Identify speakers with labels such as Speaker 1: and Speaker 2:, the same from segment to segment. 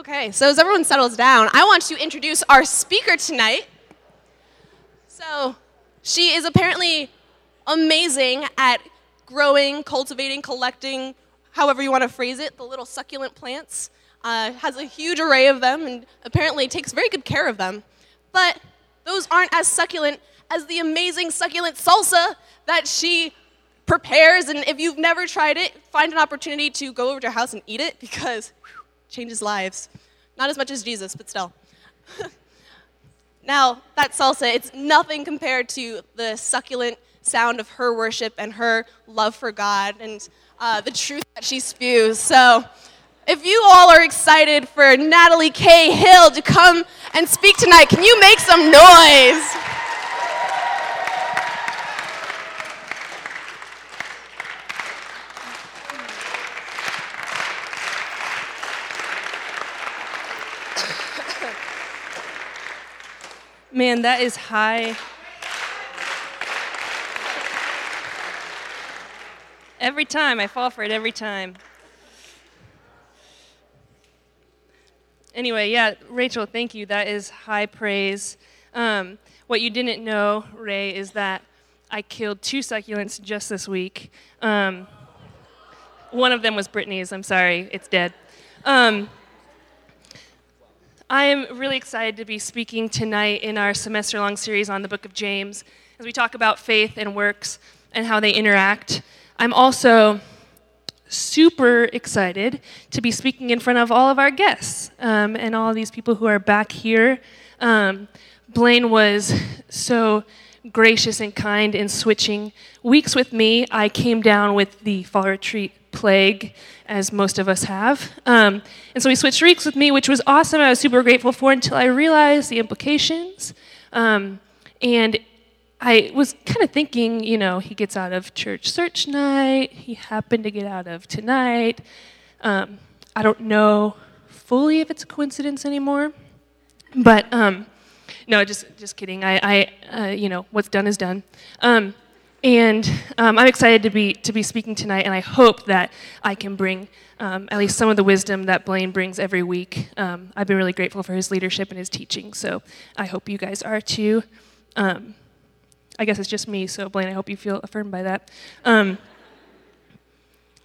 Speaker 1: Okay, so as everyone settles down, I want to introduce our speaker tonight. So, she is apparently amazing at growing, cultivating, collecting, however you want to phrase it, the little succulent plants. Uh, has a huge array of them and apparently takes very good care of them. But those aren't as succulent as the amazing succulent salsa that she prepares. And if you've never tried it, find an opportunity to go over to her house and eat it because whew, changes lives. Not as much as Jesus, but still. now, that salsa, it's nothing compared to the succulent sound of her worship and her love for God and uh, the truth that she spews. So, if you all are excited for Natalie K. Hill to come and speak tonight, can you make some noise?
Speaker 2: Man, that is high. Every time, I fall for it every time. Anyway, yeah, Rachel, thank you. That is high praise. Um, what you didn't know, Ray, is that I killed two succulents just this week. Um, one of them was Brittany's. I'm sorry, it's dead. Um, I am really excited to be speaking tonight in our semester long series on the book of James as we talk about faith and works and how they interact. I'm also super excited to be speaking in front of all of our guests um, and all these people who are back here. Um, Blaine was so gracious and kind in switching weeks with me. I came down with the fall retreat plague, as most of us have. Um, and so he switched weeks with me, which was awesome. I was super grateful for until I realized the implications. Um, and I was kind of thinking, you know, he gets out of church search night. He happened to get out of tonight. Um, I don't know fully if it's a coincidence anymore, but um, no, just just kidding. I, I uh, you know, what's done is done. And um, I'm excited to be, to be speaking tonight, and I hope that I can bring um, at least some of the wisdom that Blaine brings every week. Um, I've been really grateful for his leadership and his teaching, so I hope you guys are too. Um, I guess it's just me, so Blaine, I hope you feel affirmed by that. Um,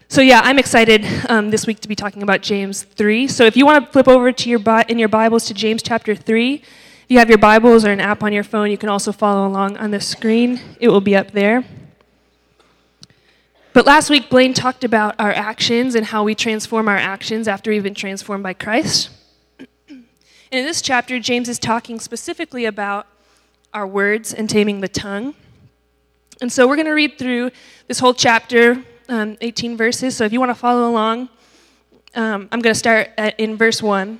Speaker 2: so yeah, I'm excited um, this week to be talking about James 3. So if you want to flip over to your Bi- in your Bibles to James chapter 3, if you have your Bibles or an app on your phone, you can also follow along on the screen. It will be up there. But last week, Blaine talked about our actions and how we transform our actions after we've been transformed by Christ. And in this chapter, James is talking specifically about our words and taming the tongue. And so we're going to read through this whole chapter, um, 18 verses. So if you want to follow along, um, I'm going to start at, in verse 1.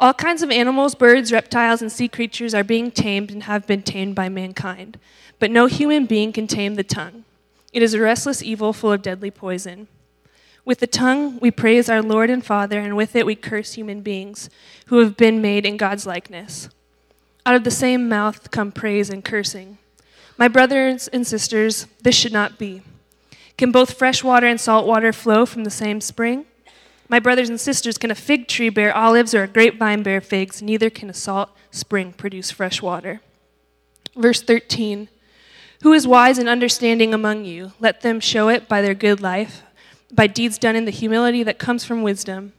Speaker 2: All kinds of animals, birds, reptiles, and sea creatures are being tamed and have been tamed by mankind, but no human being can tame the tongue. It is a restless evil full of deadly poison. With the tongue, we praise our Lord and Father, and with it, we curse human beings who have been made in God's likeness. Out of the same mouth come praise and cursing. My brothers and sisters, this should not be. Can both fresh water and salt water flow from the same spring? My brothers and sisters, can a fig tree bear olives or a grapevine bear figs? Neither can a salt spring produce fresh water. Verse 13 Who is wise and understanding among you? Let them show it by their good life, by deeds done in the humility that comes from wisdom.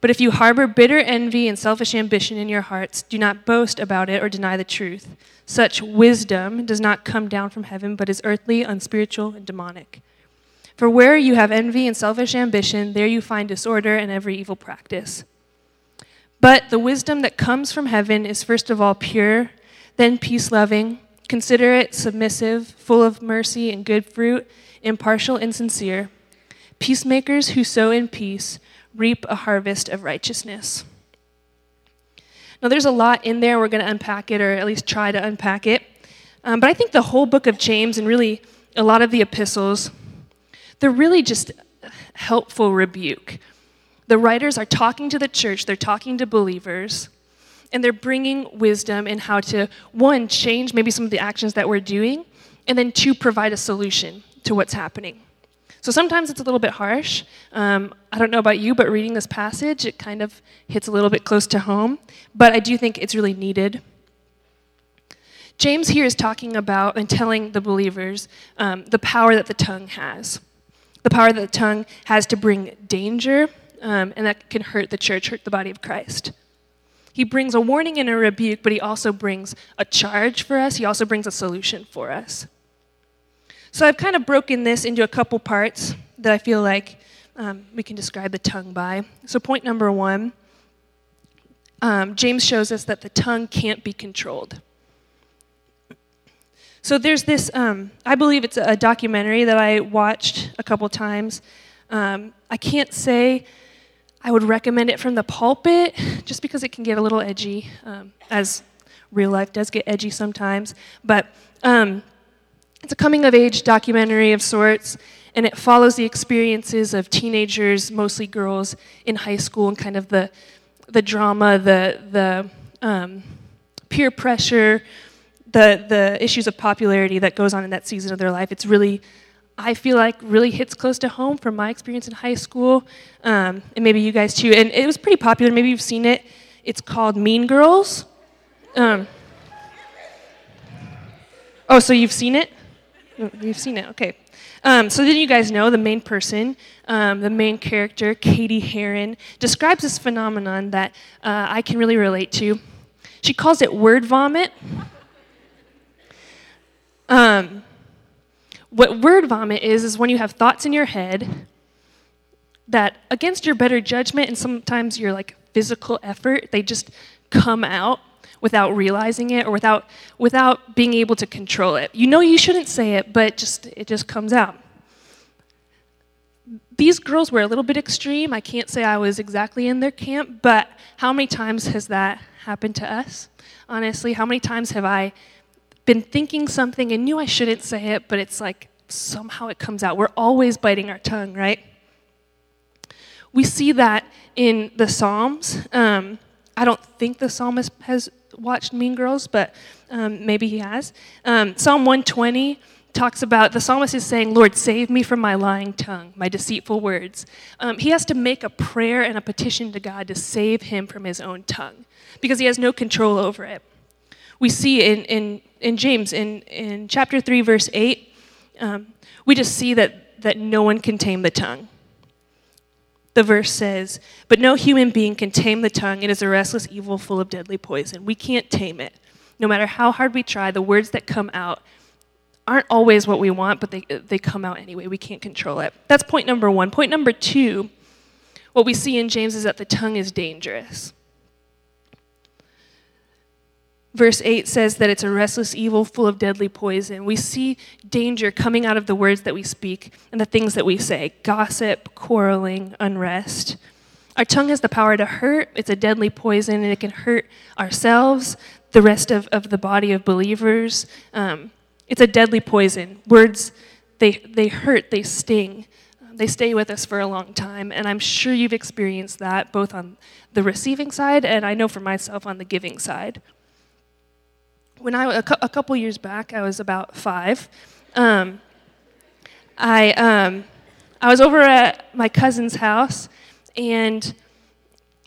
Speaker 2: But if you harbor bitter envy and selfish ambition in your hearts, do not boast about it or deny the truth. Such wisdom does not come down from heaven, but is earthly, unspiritual, and demonic. For where you have envy and selfish ambition, there you find disorder and every evil practice. But the wisdom that comes from heaven is first of all pure, then peace loving, considerate, submissive, full of mercy and good fruit, impartial and sincere. Peacemakers who sow in peace reap a harvest of righteousness. Now, there's a lot in there. We're going to unpack it, or at least try to unpack it. Um, but I think the whole book of James and really a lot of the epistles, they're really just helpful rebuke. The writers are talking to the church, they're talking to believers, and they're bringing wisdom in how to, one, change maybe some of the actions that we're doing, and then two, provide a solution to what's happening. So sometimes it's a little bit harsh. Um, I don't know about you, but reading this passage, it kind of hits a little bit close to home. But I do think it's really needed. James here is talking about and telling the believers um, the power that the tongue has. The power that the tongue has to bring danger, um, and that can hurt the church, hurt the body of Christ. He brings a warning and a rebuke, but he also brings a charge for us. He also brings a solution for us. So I've kind of broken this into a couple parts that I feel like um, we can describe the tongue by. So, point number one um, James shows us that the tongue can't be controlled. So, there's this, um, I believe it's a documentary that I watched a couple times. Um, I can't say I would recommend it from the pulpit just because it can get a little edgy, um, as real life does get edgy sometimes. But um, it's a coming of age documentary of sorts, and it follows the experiences of teenagers, mostly girls, in high school and kind of the, the drama, the, the um, peer pressure, the, the issues of popularity that goes on in that season of their life. It's really, I feel like, really hits close to home from my experience in high school, um, and maybe you guys too. And it was pretty popular. Maybe you've seen it. It's called Mean Girls. Um, oh, so you've seen it? You've seen it, okay. Um, so then you guys know the main person, um, the main character, Cady Heron, describes this phenomenon that uh, I can really relate to. She calls it word vomit. Um, what word vomit is, is when you have thoughts in your head that, against your better judgment and sometimes your like physical effort, they just come out without realizing it or without, without being able to control it. You know you shouldn't say it, but just, it just comes out. These girls were a little bit extreme. I can't say I was exactly in their camp, but how many times has that happened to us? Honestly, how many times have I been thinking something and knew I shouldn't say it, but it's like somehow it comes out? We're always biting our tongue, right? We see that in the Psalms. Um, I don't think the psalmist has watched Mean Girls, but um, maybe he has. Um, Psalm 120 talks about the psalmist is saying, Lord, save me from my lying tongue, my deceitful words. Um, he has to make a prayer and a petition to God to save him from his own tongue because he has no control over it. We see in, in, in James, in, in chapter 3, verse 8, um, we just see that, that no one can tame the tongue the verse says, But no human being can tame the tongue. It is a restless evil full of deadly poison. We can't tame it. No matter how hard we try, the words that come out aren't always what we want, but they, they come out anyway. We can't control it. That's point number one. Point number two, what we see in James is that the tongue is dangerous. Verse 8 says that it's a restless evil full of deadly poison. We see danger coming out of the words that we speak and the things that we say gossip, quarreling, unrest. Our tongue has the power to hurt. It's a deadly poison, and it can hurt ourselves, the rest of, of the body of believers. Um, it's a deadly poison. Words, they, they hurt, they sting, they stay with us for a long time. And I'm sure you've experienced that both on the receiving side and I know for myself on the giving side when I a, a couple years back, I was about five. Um, I um, I was over at my cousin's house, and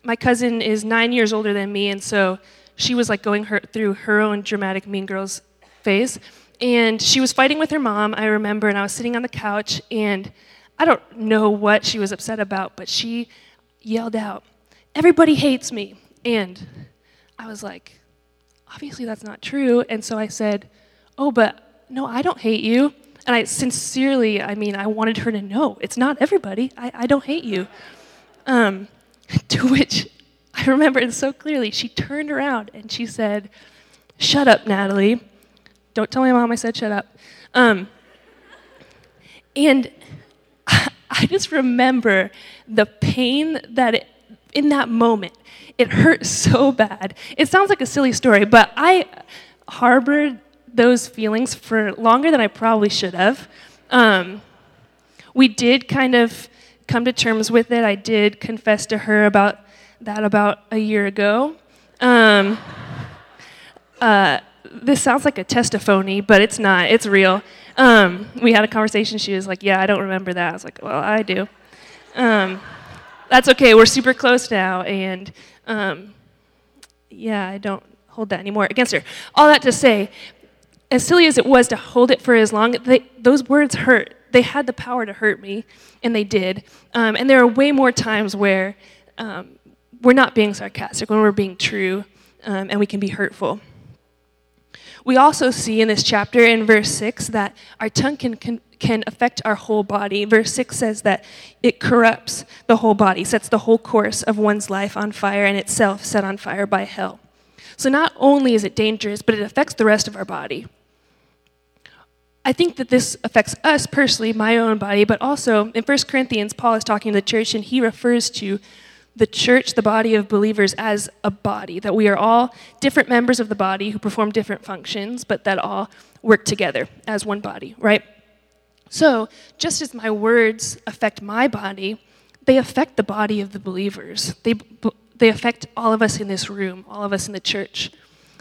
Speaker 2: my cousin is nine years older than me, and so she was like going her, through her own dramatic Mean Girls phase, and she was fighting with her mom. I remember, and I was sitting on the couch, and I don't know what she was upset about, but she yelled out, everybody hates me. And I was like, obviously that's not true. And so I said, oh, but no, I don't hate you. And I sincerely, I mean, I wanted her to know it's not everybody. I, I don't hate you. Um, to which I remember it so clearly. She turned around and she said, Shut up, Natalie. Don't tell my mom I said shut up. Um, and I just remember the pain that it, in that moment, it hurt so bad. It sounds like a silly story, but I harbored those feelings for longer than I probably should have. Um, we did kind of come to terms with it. I did confess to her about that about a year ago. Um, uh, this sounds like a testimony, but it's not. It's real. Um, we had a conversation. She was like, "Yeah, I don't remember that." I was like, "Well, I do." Um, that's okay. We're super close now, and um, yeah, I don't hold that anymore against her. All that to say, as silly as it was to hold it for as long, they, those words hurt. They had the power to hurt me, and they did. Um, and there are way more times where um, we're not being sarcastic, when we're being true, um, and we can be hurtful. We also see in this chapter in verse 6 that our tongue can, can, can affect our whole body. Verse 6 says that it corrupts the whole body, sets the whole course of one's life on fire, and itself set on fire by hell. So not only is it dangerous, but it affects the rest of our body. I think that this affects us personally, my own body, but also in 1 Corinthians, Paul is talking to the church and he refers to the church, the body of believers, as a body, that we are all different members of the body who perform different functions, but that all work together as one body, right? So, just as my words affect my body, they affect the body of the believers. They, they affect all of us in this room, all of us in the church.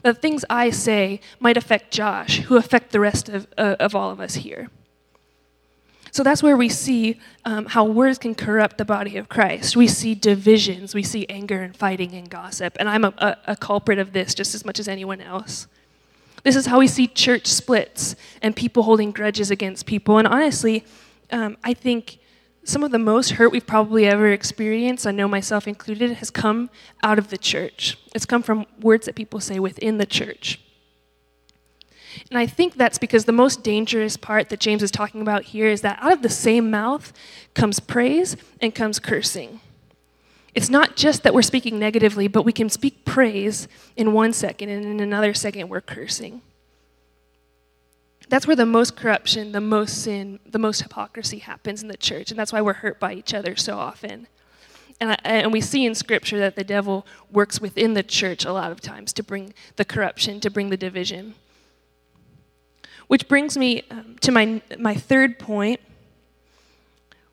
Speaker 2: The things I say might affect Josh, who affect the rest of, uh, of all of us here. So that's where we see um, how words can corrupt the body of Christ. We see divisions, we see anger and fighting and gossip. And I'm a, a, a culprit of this just as much as anyone else. This is how we see church splits and people holding grudges against people. And honestly, um, I think some of the most hurt we've probably ever experienced, I know myself included, has come out of the church. It's come from words that people say within the church. And I think that's because the most dangerous part that James is talking about here is that out of the same mouth comes praise and comes cursing. It's not just that we're speaking negatively, but we can speak praise in one second, and in another second, we're cursing. That's where the most corruption, the most sin, the most hypocrisy happens in the church, and that's why we're hurt by each other so often. And, I, and, we see in Scripture that the devil works within the church a lot of times to bring the corruption, to bring the division. Which brings me um, to my, my third point,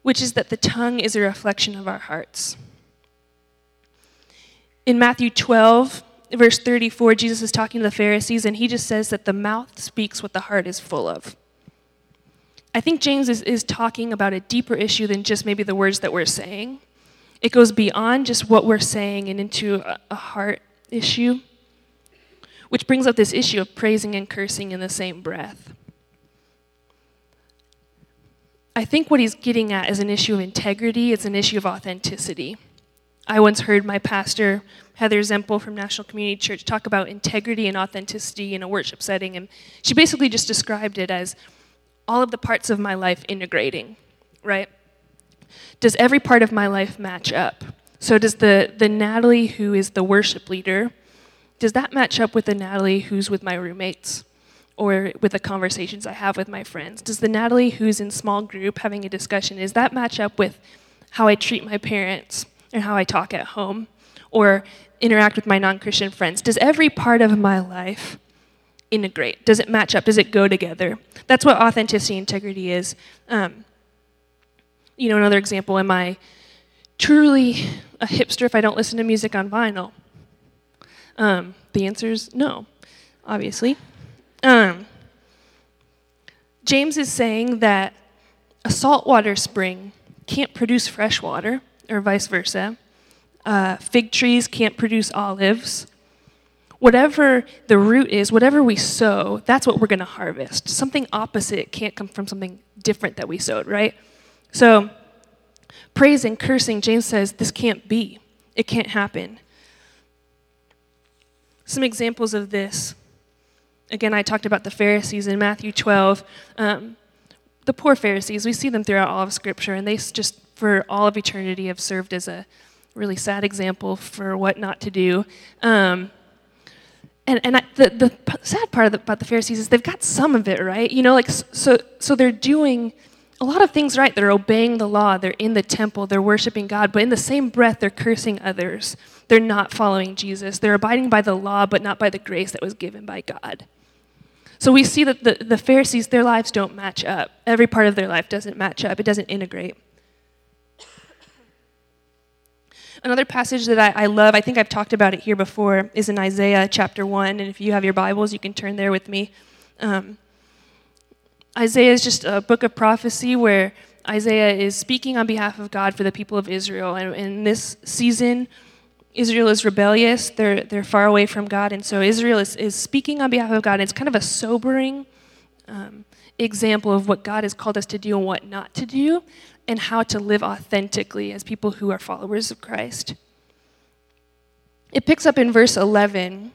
Speaker 2: which is that the tongue is a reflection of our hearts. In Matthew 12, verse 34, Jesus is talking to the Pharisees, and he just says that the mouth speaks what the heart is full of. I think James is, is talking about a deeper issue than just maybe the words that we're saying. It goes beyond just what we're saying and into a, a heart issue which brings up this issue of praising and cursing in the same breath. I think what he's getting at is an issue of integrity, it's an issue of authenticity. I once heard my pastor, Heather Zempel from National Community Church, talk about integrity and authenticity in a worship setting, and she basically just described it as all of the parts of my life integrating, right? Does every part of my life match up? So, does the, the Natalie who is the worship leader does that match up with the Natalie who's with my roommates or with the conversations I have with my friends? Does the Natalie who's in small group having a discussion, does that match up with how I treat my parents and how I talk at home or interact with my non Christian friends? Does every part of my life integrate? Does it match up? Does it go together? That's what authenticity integrity is. Um, you know, another example, am I truly a hipster if I don't listen to music on vinyl? Um, the answer is no, obviously. Um, James is saying that a saltwater spring can't produce fresh water, or vice versa. Uh, fig trees can't produce olives. Whatever the root is, whatever we sow, that's what we're going to harvest. Something opposite can't come from something different that we sowed, right? So, praise and cursing, James says, this can't be. It can't happen. Some examples of this. Again, I talked about the Pharisees in Matthew 12. Um, the poor Pharisees, we see them throughout all of Scripture, and they just, for all of eternity, have served as a really sad example for what not to do. Um, and and I, the, the sad part the, about the Pharisees is they've got some of it right. You know, like so so they're doing a lot of things right. They're obeying the law. They're in the temple. They're worshiping God. But in the same breath, they're cursing others. They're not following Jesus. They're abiding by the law, but not by the grace that was given by God. So we see that the, the Pharisees, their lives don't match up. Every part of their life doesn't match up, it doesn't integrate. Another passage that I, I, love, I think I've talked about it here before, is in Isaiah chapter 1. And if you have your Bibles, you can turn there with me. Um, Isaiah is just a book of prophecy where Isaiah is speaking on behalf of God for the people of Israel. And in this season, Israel is rebellious, they're, they're far away from God. And so Israel is, is speaking on behalf of God. And it's kind of a sobering um, example of what God has called us to do and what not to do and how to live authentically as people who are followers of Christ. It picks up in verse 11,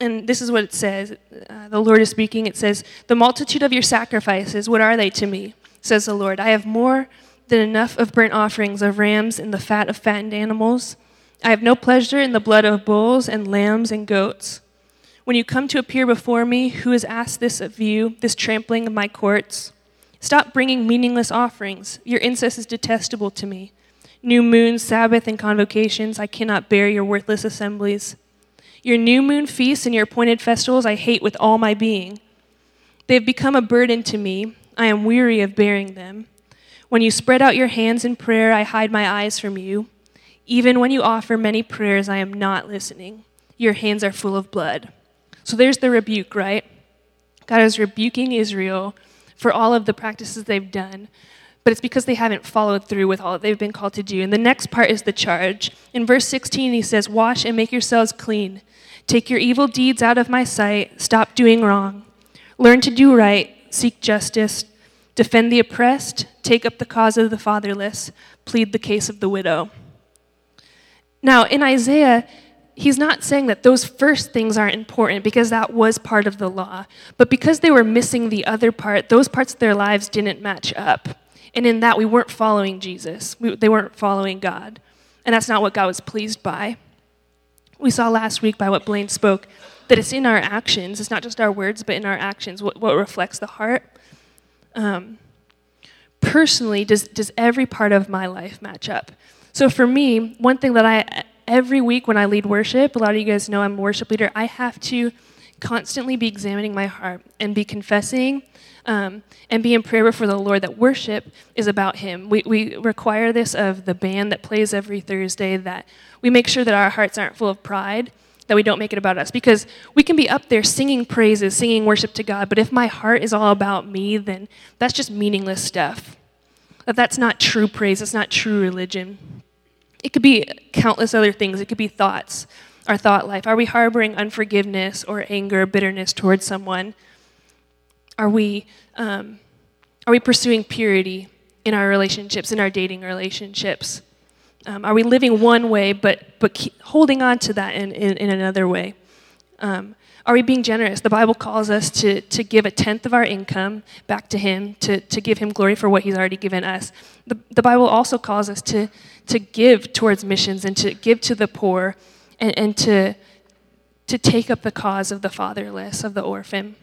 Speaker 2: and this is what it says. Uh, the Lord is speaking. It says, The multitude of your sacrifices, what are they to me? Says the Lord. I have more than enough of burnt offerings of rams and the fat of fattened animals. I have no pleasure in the blood of bulls and lambs and goats. When you come to appear before me, who has asked this of you, this trampling of my courts? Stop bringing meaningless offerings. Your incest is detestable to me. New moon, Sabbath, and convocations, I cannot bear your worthless assemblies. Your new moon feasts and your appointed festivals I hate with all my being. They have become a burden to me. I am weary of bearing them. When you spread out your hands in prayer, I hide my eyes from you. Even when you offer many prayers, I am not listening. Your hands are full of blood. So there's the rebuke, right? God is rebuking Israel for all of the practices they've done, but it's because they haven't followed through with all that they've been called to do. And the next part is the charge. In verse 16, he says, Wash and make yourselves clean. Take your evil deeds out of my sight. Stop doing wrong. Learn to do right. Seek justice. Defend the oppressed. Take up the cause of the fatherless. Plead the case of the widow. Now, in Isaiah, he's not saying that those first things aren't important because that was part of the law. But because they were missing the other part, those parts of their lives didn't match up. And in that, we weren't following Jesus, we, they weren't following God. And that's not what God was pleased by. We saw last week by what Blaine spoke that it's in our actions, it's not just our words, but in our actions, what, what reflects the heart. Um, personally, does, does every part of my life match up? So for me, one thing that I every week when I lead worship, a lot of you guys know I'm a worship leader, I have to constantly be examining my heart and be confessing um, and be in prayer before the Lord that worship is about Him. We, we require this of the band that plays every Thursday, that we make sure that our hearts aren't full of pride, that we don't make it about us. Because we can be up there singing praises, singing worship to God, but if my heart is all about me, then that's just meaningless stuff. That's not true praise, it's not true religion. It could be countless other things. It could be thoughts, our thought life. Are we harboring unforgiveness or anger, bitterness towards someone? Are we, um, are we pursuing purity in our relationships, in our dating relationships? Um, are we living one way but, but holding on to that in, in, in another way? Um, are we being generous? The Bible calls us to, to give a tenth of our income back to Him, to, to give Him glory for what He's already given us. The, the Bible also calls us to, to give towards missions and to give to the poor and, and to, to take up the cause of the fatherless, of the orphan.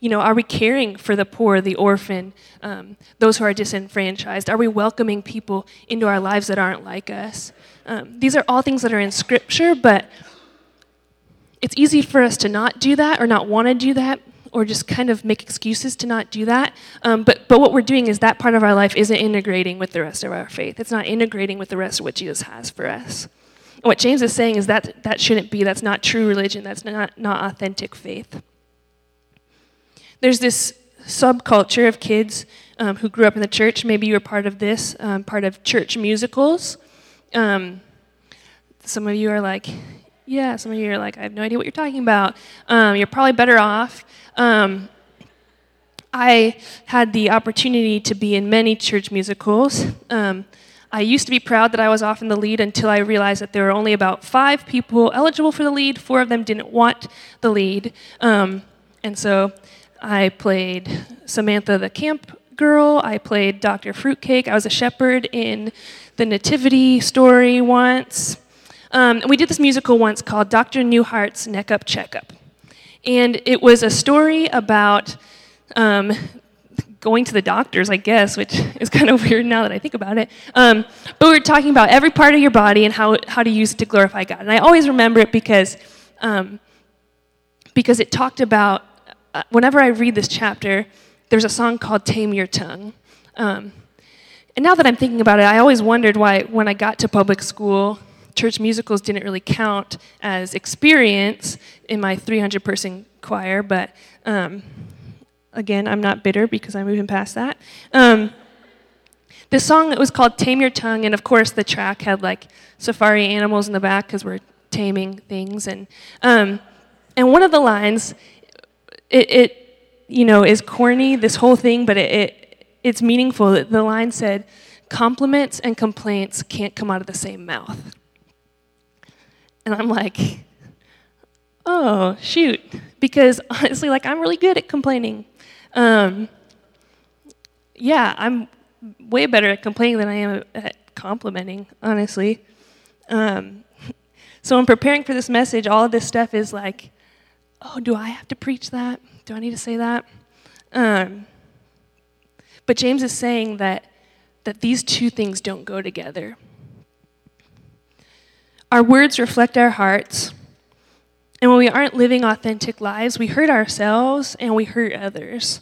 Speaker 2: You know, are we caring for the poor, the orphan, um, those who are disenfranchised? Are we welcoming people into our lives that aren't like us? Um, these are all things that are in Scripture, but it's easy for us to not do that or not want to do that or just kind of make excuses to not do that. Um, but, but what we're doing is that part of our life isn't integrating with the rest of our faith. It's not integrating with the rest of what Jesus has for us. And what James is saying is that that shouldn't be. That's not true religion. That's not, not authentic faith. There's this subculture of kids um, who grew up in the church. Maybe you were part of this, um, part of church musicals. Um, some of you are like, yeah, some of you are like, I have no idea what you're talking about. Um, you're probably better off. Um, I had the opportunity to be in many church musicals. Um, I used to be proud that I was often the lead until I realized that there were only about five people eligible for the lead. Four of them didn't want the lead. Um, and so I played Samantha the camp girl. I played Dr. Fruitcake. I was a shepherd in the Nativity story once. Um, we did this musical once called Dr. Newhart's Neck Up Checkup. And it was a story about um, going to the doctors, I guess, which is kind of weird now that I think about it. Um, but we were talking about every part of your body and how, how to use it to glorify God. And I always remember it because, um, because it talked about, uh, whenever I read this chapter, there's a song called Tame Your Tongue. Um, and now that I'm thinking about it, I always wondered why, when I got to public school, church musicals didn't really count as experience in my 300 person choir, but um, Again, I'm not bitter because I'm moving past that. Um, the song that was called Tame Your Tongue, and of course, the track had like safari animals in the back because we're taming things. And, um, and one of the lines, it, it, you know, is corny, this whole thing, but it, it, it's meaningful. The line said, Compliments and complaints can't come out of the same mouth. And I'm like, oh, shoot. Because honestly, like, I'm really good at complaining. Um, yeah, I'm way better at complaining than I am at complimenting, honestly. Um, so, in preparing for this message, all of this stuff is like, oh, do I have to preach that? Do I need to say that? Um, but James is saying that, that these two things don't go together. Our words reflect our hearts. And when we aren't living authentic lives, we hurt ourselves and we hurt others.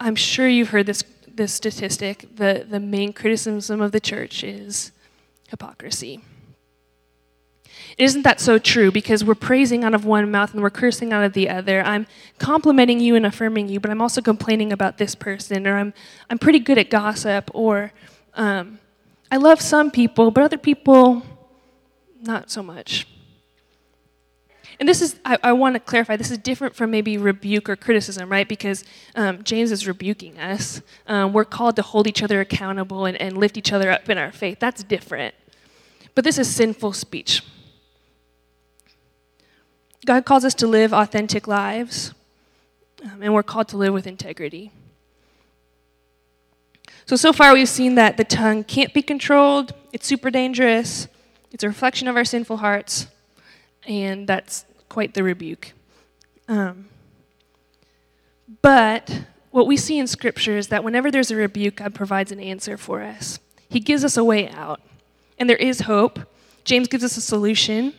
Speaker 2: I'm sure you've heard this, this statistic. The, the main criticism of the church is hypocrisy. Isn't that so true? Because we're praising out of one mouth and we're cursing out of the other. I'm complimenting you and affirming you, but I'm also complaining about this person, or I'm, I'm pretty good at gossip, or um, I love some people, but other people, not so much. And this is, I, I want to clarify, this is different from maybe rebuke or criticism, right? Because um, James is rebuking us. Um, we're called to hold each other accountable and, and lift each other up in our faith. That's different. But this is sinful speech. God calls us to live authentic lives, um, and we're called to live with integrity. So, so far we've seen that the tongue can't be controlled, it's super dangerous, it's a reflection of our sinful hearts, and that's quite the rebuke. Um, but what we see in Scripture is that whenever there's a rebuke, God provides an answer for us. He gives us a way out, and there is hope. James gives us a solution.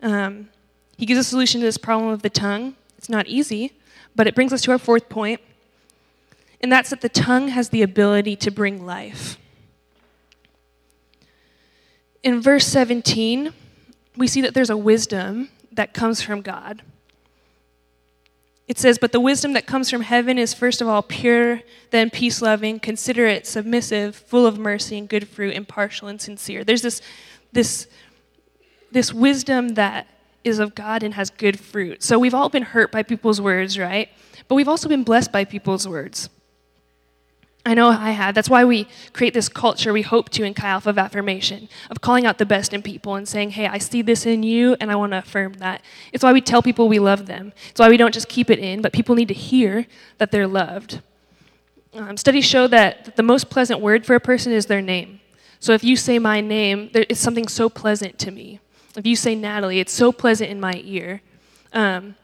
Speaker 2: Um, he gives a solution to this problem of the tongue. It's not easy, but it brings us to our fourth point, and that's that the tongue has the ability to bring life. In verse 17, we see that there's a wisdom that comes from God. It says, But the wisdom that comes from heaven is first of all pure, then peace loving, considerate, submissive, full of mercy and good fruit, impartial and sincere. There's this, this, this wisdom that is of God and has good fruit. So we've all been hurt by people's words, right? But we've also been blessed by people's words. I know I have. That's why we create this culture we hope to in Chi Alpha of affirmation, of calling out the best in people and saying, hey, I see this in you and I want to affirm that. It's why we tell people we love them. It's why we don't just keep it in, but people need to hear that they're loved. Um, studies show that, that the most pleasant word for a person is their name. So if you say my name, there, it's something so pleasant to me. If you say Natalie, it's so pleasant in my ear. Um,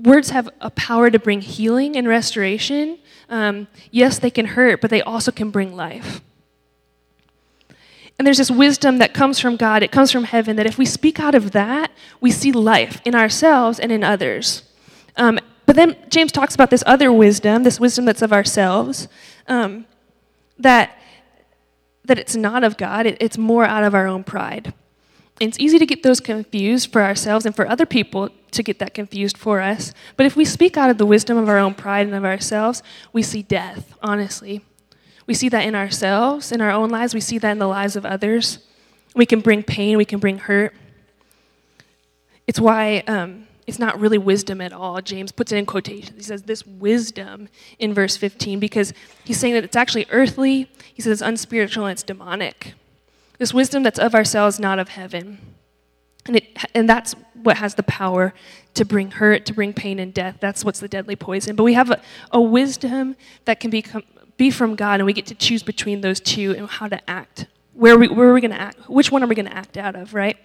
Speaker 2: words have a power to bring healing and restoration. Um, yes, they can hurt, but they also can bring life. And there's this wisdom that comes from God, it comes from heaven, that if we speak out of that, we see life in ourselves and in others. Um, but then James talks about this other wisdom, this wisdom that's of ourselves, um, that, that it's not of God, it, it's more out of our own pride. It's easy to get those confused for ourselves and for other people to get that confused for us. But if we speak out of the wisdom of our own pride and of ourselves, we see death, honestly. We see that in ourselves, in our own lives, we see that in the lives of others. We can bring pain, we can bring hurt. It's why um, it's not really wisdom at all. James puts it in quotations. He says this wisdom in verse 15 because he's saying that it's actually earthly. He says it's unspiritual and it's demonic. This wisdom that's of ourselves, not of heaven. And, it, and that's what has the power to bring hurt, to bring pain and death. That's what's the deadly poison. But we have a, a wisdom that can become, be from God, and we get to choose between those two and how to act. Where are we, where are we going to act? Which one are we going to act out of, right?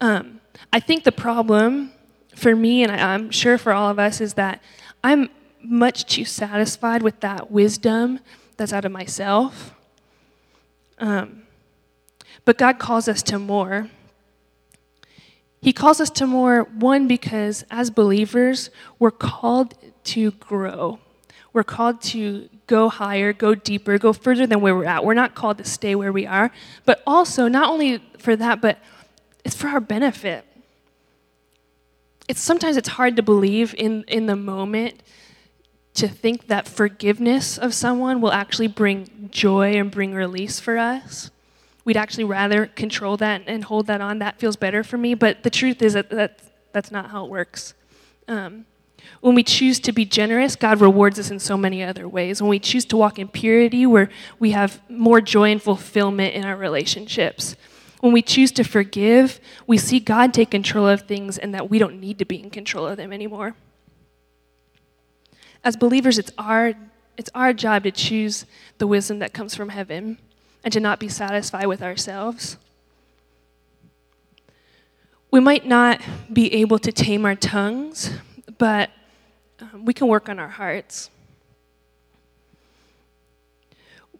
Speaker 2: Um, I think the problem for me, and I, I'm sure for all of us, is that I'm much too satisfied with that wisdom that's out of myself. Um, but God calls us to more. He calls us to more, one, because as believers, we're called to grow. We're called to go higher, go deeper, go further than where we're at. We're not called to stay where we are, but also, not only for that, but it's for our benefit. It's sometimes it's hard to believe in, in the moment to think that forgiveness of someone will actually bring joy and bring release for us. We'd actually rather control that and hold that on. That feels better for me. But the truth is that, that that's not how it works. Um, when we choose to be generous, God rewards us in so many other ways. When we choose to walk in purity, where we have more joy and fulfillment in our relationships. When we choose to forgive, we see God take control of things and that we don't need to be in control of them anymore. As believers, it's our, it's our job to choose the wisdom that comes from heaven and to not be satisfied with ourselves. We might not be able to tame our tongues, but um, we can work on our hearts.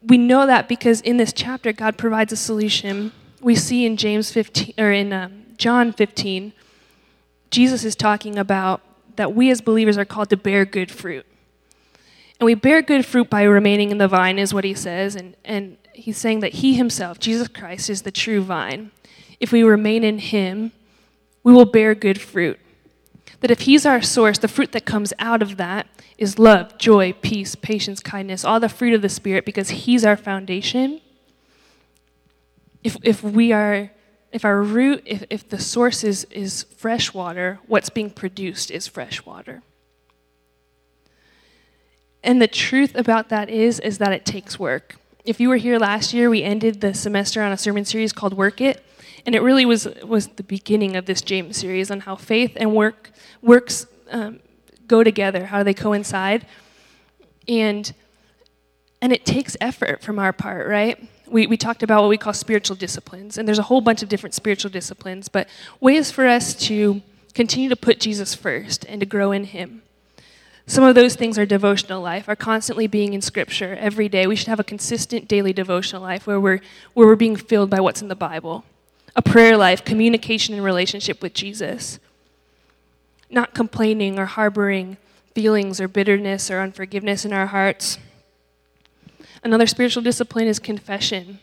Speaker 2: We know that because in this chapter, God provides a solution. We see in James 15 or in um, John 15, Jesus is talking about that we as believers are called to bear good fruit. And we bear good fruit by remaining in the vine, is what he says. And, and he's saying that he himself, Jesus Christ, is the true vine. If we remain in him, we will bear good fruit. That if he's our source, the fruit that comes out of that is love, joy, peace, patience, kindness, all the fruit of the Spirit, because he's our foundation. If, if we are if our root, if, if the source is, is fresh water, what's being produced is fresh water. And the truth about that is, is that it takes work. If you were here last year, we ended the semester on a sermon series called Work It. And it really was, was the beginning of this James series on how faith and work works um, go together, how they coincide. And, and it takes effort from our part, right? We, we talked about what we call spiritual disciplines, and there's a whole bunch of different spiritual disciplines, but ways for us to continue to put Jesus first and to grow in Him. Some of those things are devotional life, are constantly being in Scripture every day. We should have a consistent daily devotional life where we're, where we're being filled by what's in the Bible. A prayer life, communication and relationship with Jesus. Not complaining or harboring feelings or bitterness or unforgiveness in our hearts. Another spiritual discipline is confession,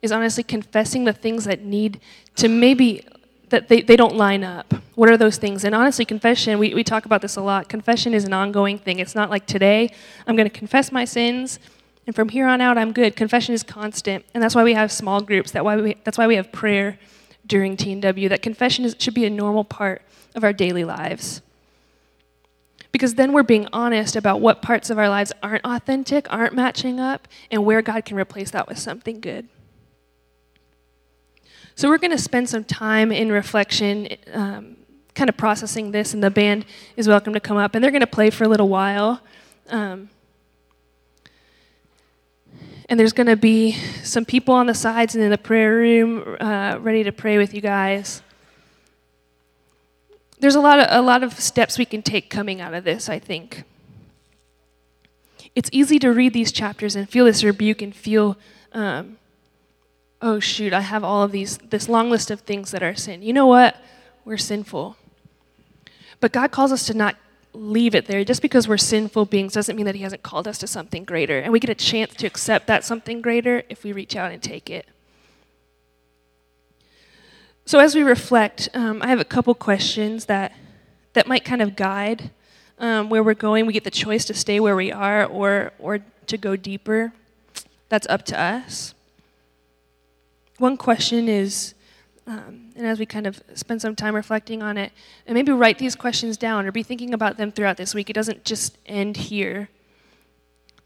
Speaker 2: is honestly confessing the things that need to maybe that they, they don't line up. What are those things? And honestly, confession, we, we talk about this a lot. Confession is an ongoing thing. It's not like today, I'm going to confess my sins, and from here on out, I'm good. Confession is constant. And that's why we have small groups. That why we, that's why we have prayer during TNW. That confession is, should be a normal part of our daily lives. Because then we're being honest about what parts of our lives aren't authentic, aren't matching up, and where God can replace that with something good. So we're going to spend some time in reflection, um, kind of processing this, and the band is welcome to come up, and they're going to play for a little while. Um, and there's going to be some people on the sides and in the prayer room uh, ready to pray with you guys. There's a lot of a lot of steps we can take coming out of this, I think. It's easy to read these chapters and feel this rebuke and feel um, oh shoot, I have all of these, this long list of things that are sin. You know what? We're sinful. But God calls us to not leave it there. Just because we're sinful beings doesn't mean that He hasn't called us to something greater. And we get a chance to accept that something greater if we reach out and take it. So, as we reflect, um, I have a couple questions that, that might kind of guide um, where we're going. We get the choice to stay where we are or, or to go deeper. That's up to us. One question is Um, and as we kind of spend some time reflecting on it, and maybe write these questions down or be thinking about them throughout this week, it doesn't just end here.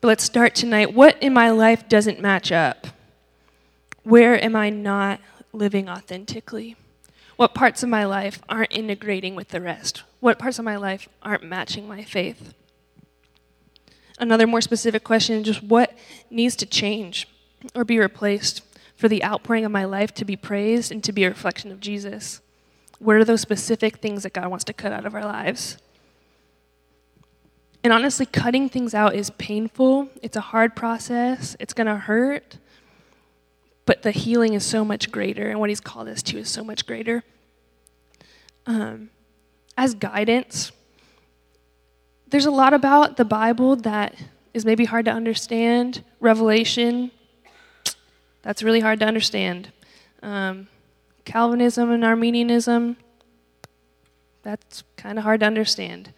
Speaker 2: But let's start tonight. What in my life doesn't match up? Where am I not living authentically? What parts of my life aren't integrating with the rest? What parts of my life aren't matching my faith? Another more specific question just what needs to change or be replaced for the outpouring of my life to be praised and to be a reflection of Jesus? What are those specific things that God wants to cut out of our lives? And honestly, cutting things out is painful. It's a hard process. It's going to hurt. But the healing is so much greater, and what He's called us to is so much greater. Um, as guidance, there's a lot about the Bible that is maybe hard to understand. Revelation, that's really hard to understand. Um, Calvinism and Arminianism, that's kind of hard to understand.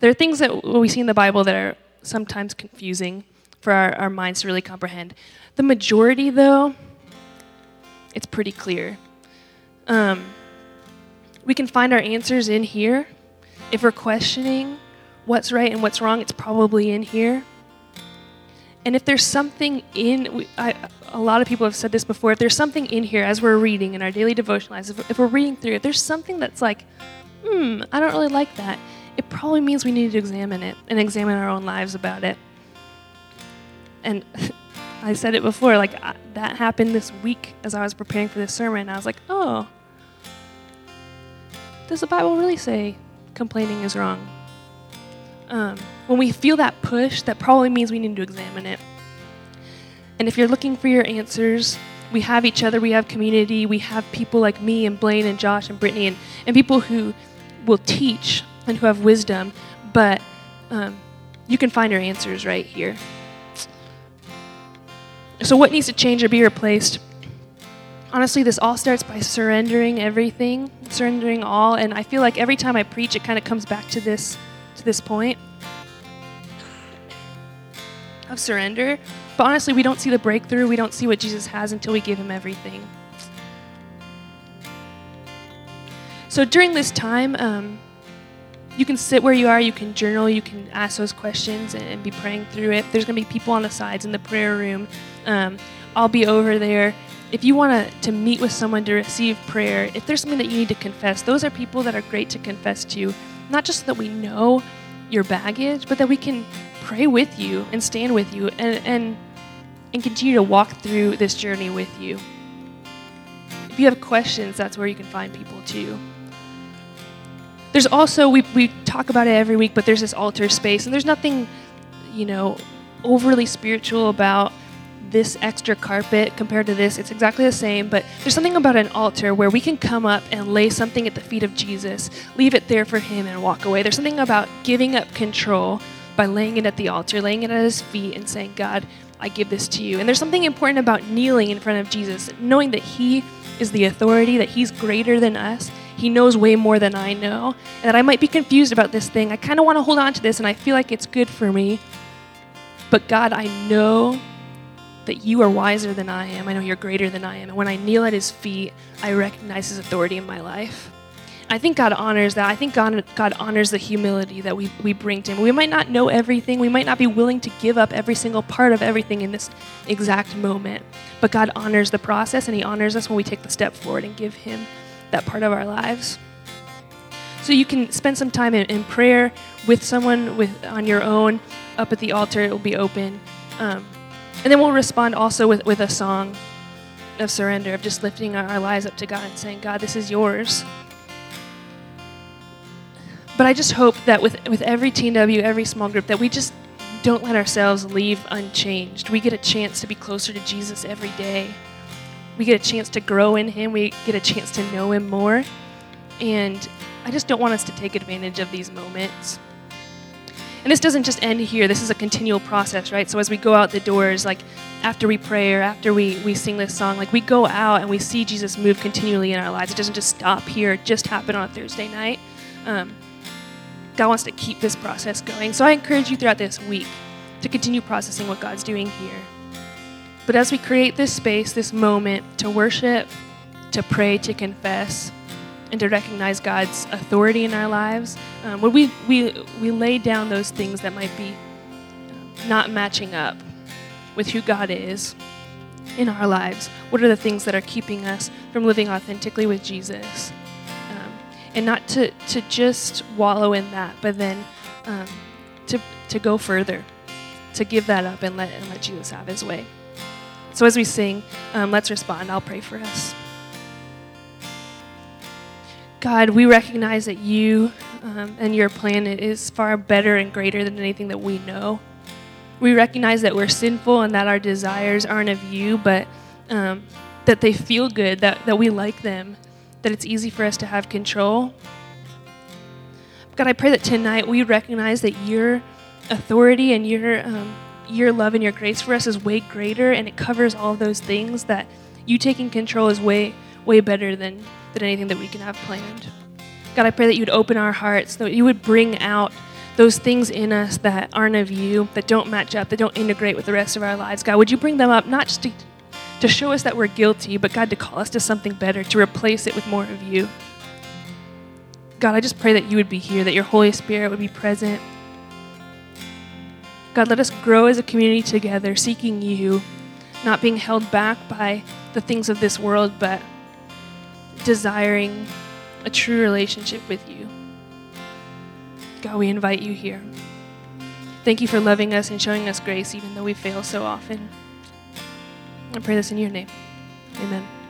Speaker 2: There are things that we see in the Bible that are sometimes confusing for our, our minds to really comprehend. The majority, though, it's pretty clear. Um, we can find our answers in here. If we're questioning what's right and what's wrong, it's probably in here. And if there's something in, I, a lot of people have said this before, if there's something in here as we're reading in our daily devotional lives, if, if we're reading through it, there's something that's like, hmm, I don't really like that, it probably means we need to examine it and examine our own lives about it. And I said it before, like I, that happened this week as I was preparing for this sermon. I was like, oh, does the Bible really say complaining is wrong? Um, when we feel that push, that probably means we need to examine it. And if you're looking for your answers, we have each other, we have community, we have people like me and Blaine and Josh and Brittany and, and people who will teach and who have wisdom, but um, you can find your answers right here. So, what needs to change or be replaced? Honestly, this all starts by surrendering everything, surrendering all, and I feel like every time I preach, it kind of comes back to this to this point of surrender. But honestly, we don't see the breakthrough. We don't see what Jesus has until we give him everything. So during this time, um, you can sit where you are, you can journal, you can ask those questions and, be praying through it. There's going to be people on the sides in the prayer room. Um, I'll be over there. If you want to meet with someone to receive prayer, if there's something that you need to confess, those are people that are great to confess to. Not just that we know your baggage, but that we can pray with you and stand with you and, and, and continue to walk through this journey with you. If you have questions, that's where you can find people too. There's also, we, we talk about it every week, but there's this altar space, and there's nothing, you know, overly spiritual about this extra carpet compared to this. It's exactly the same, but there's something about an altar where we can come up and lay something at the feet of Jesus, leave it there for Him, and walk away. There's something about giving up control by laying it at the altar, laying it at His feet, and saying, God, I give this to you. And there's something important about kneeling in front of Jesus, knowing that He is the authority, that He's greater than us, he knows way more than I know. And that I might be confused about this thing. I kind of want to hold on to this and I feel like it's good for me. But God, I know that you are wiser than I am. I know you're greater than I am. And when I kneel at his feet, I recognize his authority in my life. I think God honors that. I think God, God honors the humility that we, we bring to Him. We might not know everything. We might not be willing to give up every single part of everything in this exact moment. But God honors the process and He honors us when we take the step forward and give Him that part of our lives. So you can spend some time in, in prayer with someone with on your own up at the altar. It will be open. Um, and then we'll respond also with, with a song of surrender, of just lifting our, our lives up to God and saying, God, this is yours. But I just hope that with, with every TNW, every small group, that we just don't let ourselves leave unchanged. We get a chance to be closer to Jesus every day we get a chance to grow in Him, we get a chance to know Him more. And I just don't want us to take advantage of these moments. And this doesn't just end here, this is a continual process, right? So as we go out the doors, like after we pray or after we, we sing this song, like we go out and we see Jesus move continually in our lives. It doesn't just stop here, it just happened on a Thursday night. Um, God wants to keep this process going. So I encourage you throughout this week to continue processing what God's doing here. But as we create this space, this moment to worship, to pray, to confess, and to recognize God's authority in our lives, um, when we, we, we lay down those things that might be um, not matching up with who God is in our lives, what are the things that are keeping us from living authentically with Jesus? And not to, to just wallow in that, but then um, to, to go further, to give that up and let, and let Jesus have his way. So as we sing, um, let's respond. I'll pray for us. God, we recognize that you um, and your plan is far better and greater than anything that we know. We recognize that we're sinful and that our desires aren't of you, but um, that they feel good, that, that we like them, that it's easy for us to have control. God, I pray that tonight we recognize that your authority and your, um, your love and your grace for us is way greater and it covers all those things that you taking control is way, way better than than anything that we can have planned. God, I pray that you would open our hearts, that you would bring out those things in us that aren't of you, that don't match up, that don't integrate with the rest of our lives. God, would you bring them up not just to, to show us that we're guilty, but God, to call us to something better, to replace it with more of you. God, I just pray that you would be here, that your Holy Spirit would be present. God, let us grow as a community together, seeking you, not being held back by the things of this world, but desiring a true relationship with you. God, we invite you here. Thank you for loving us and showing us grace, even though we fail so often. I pray this in your name. Amen.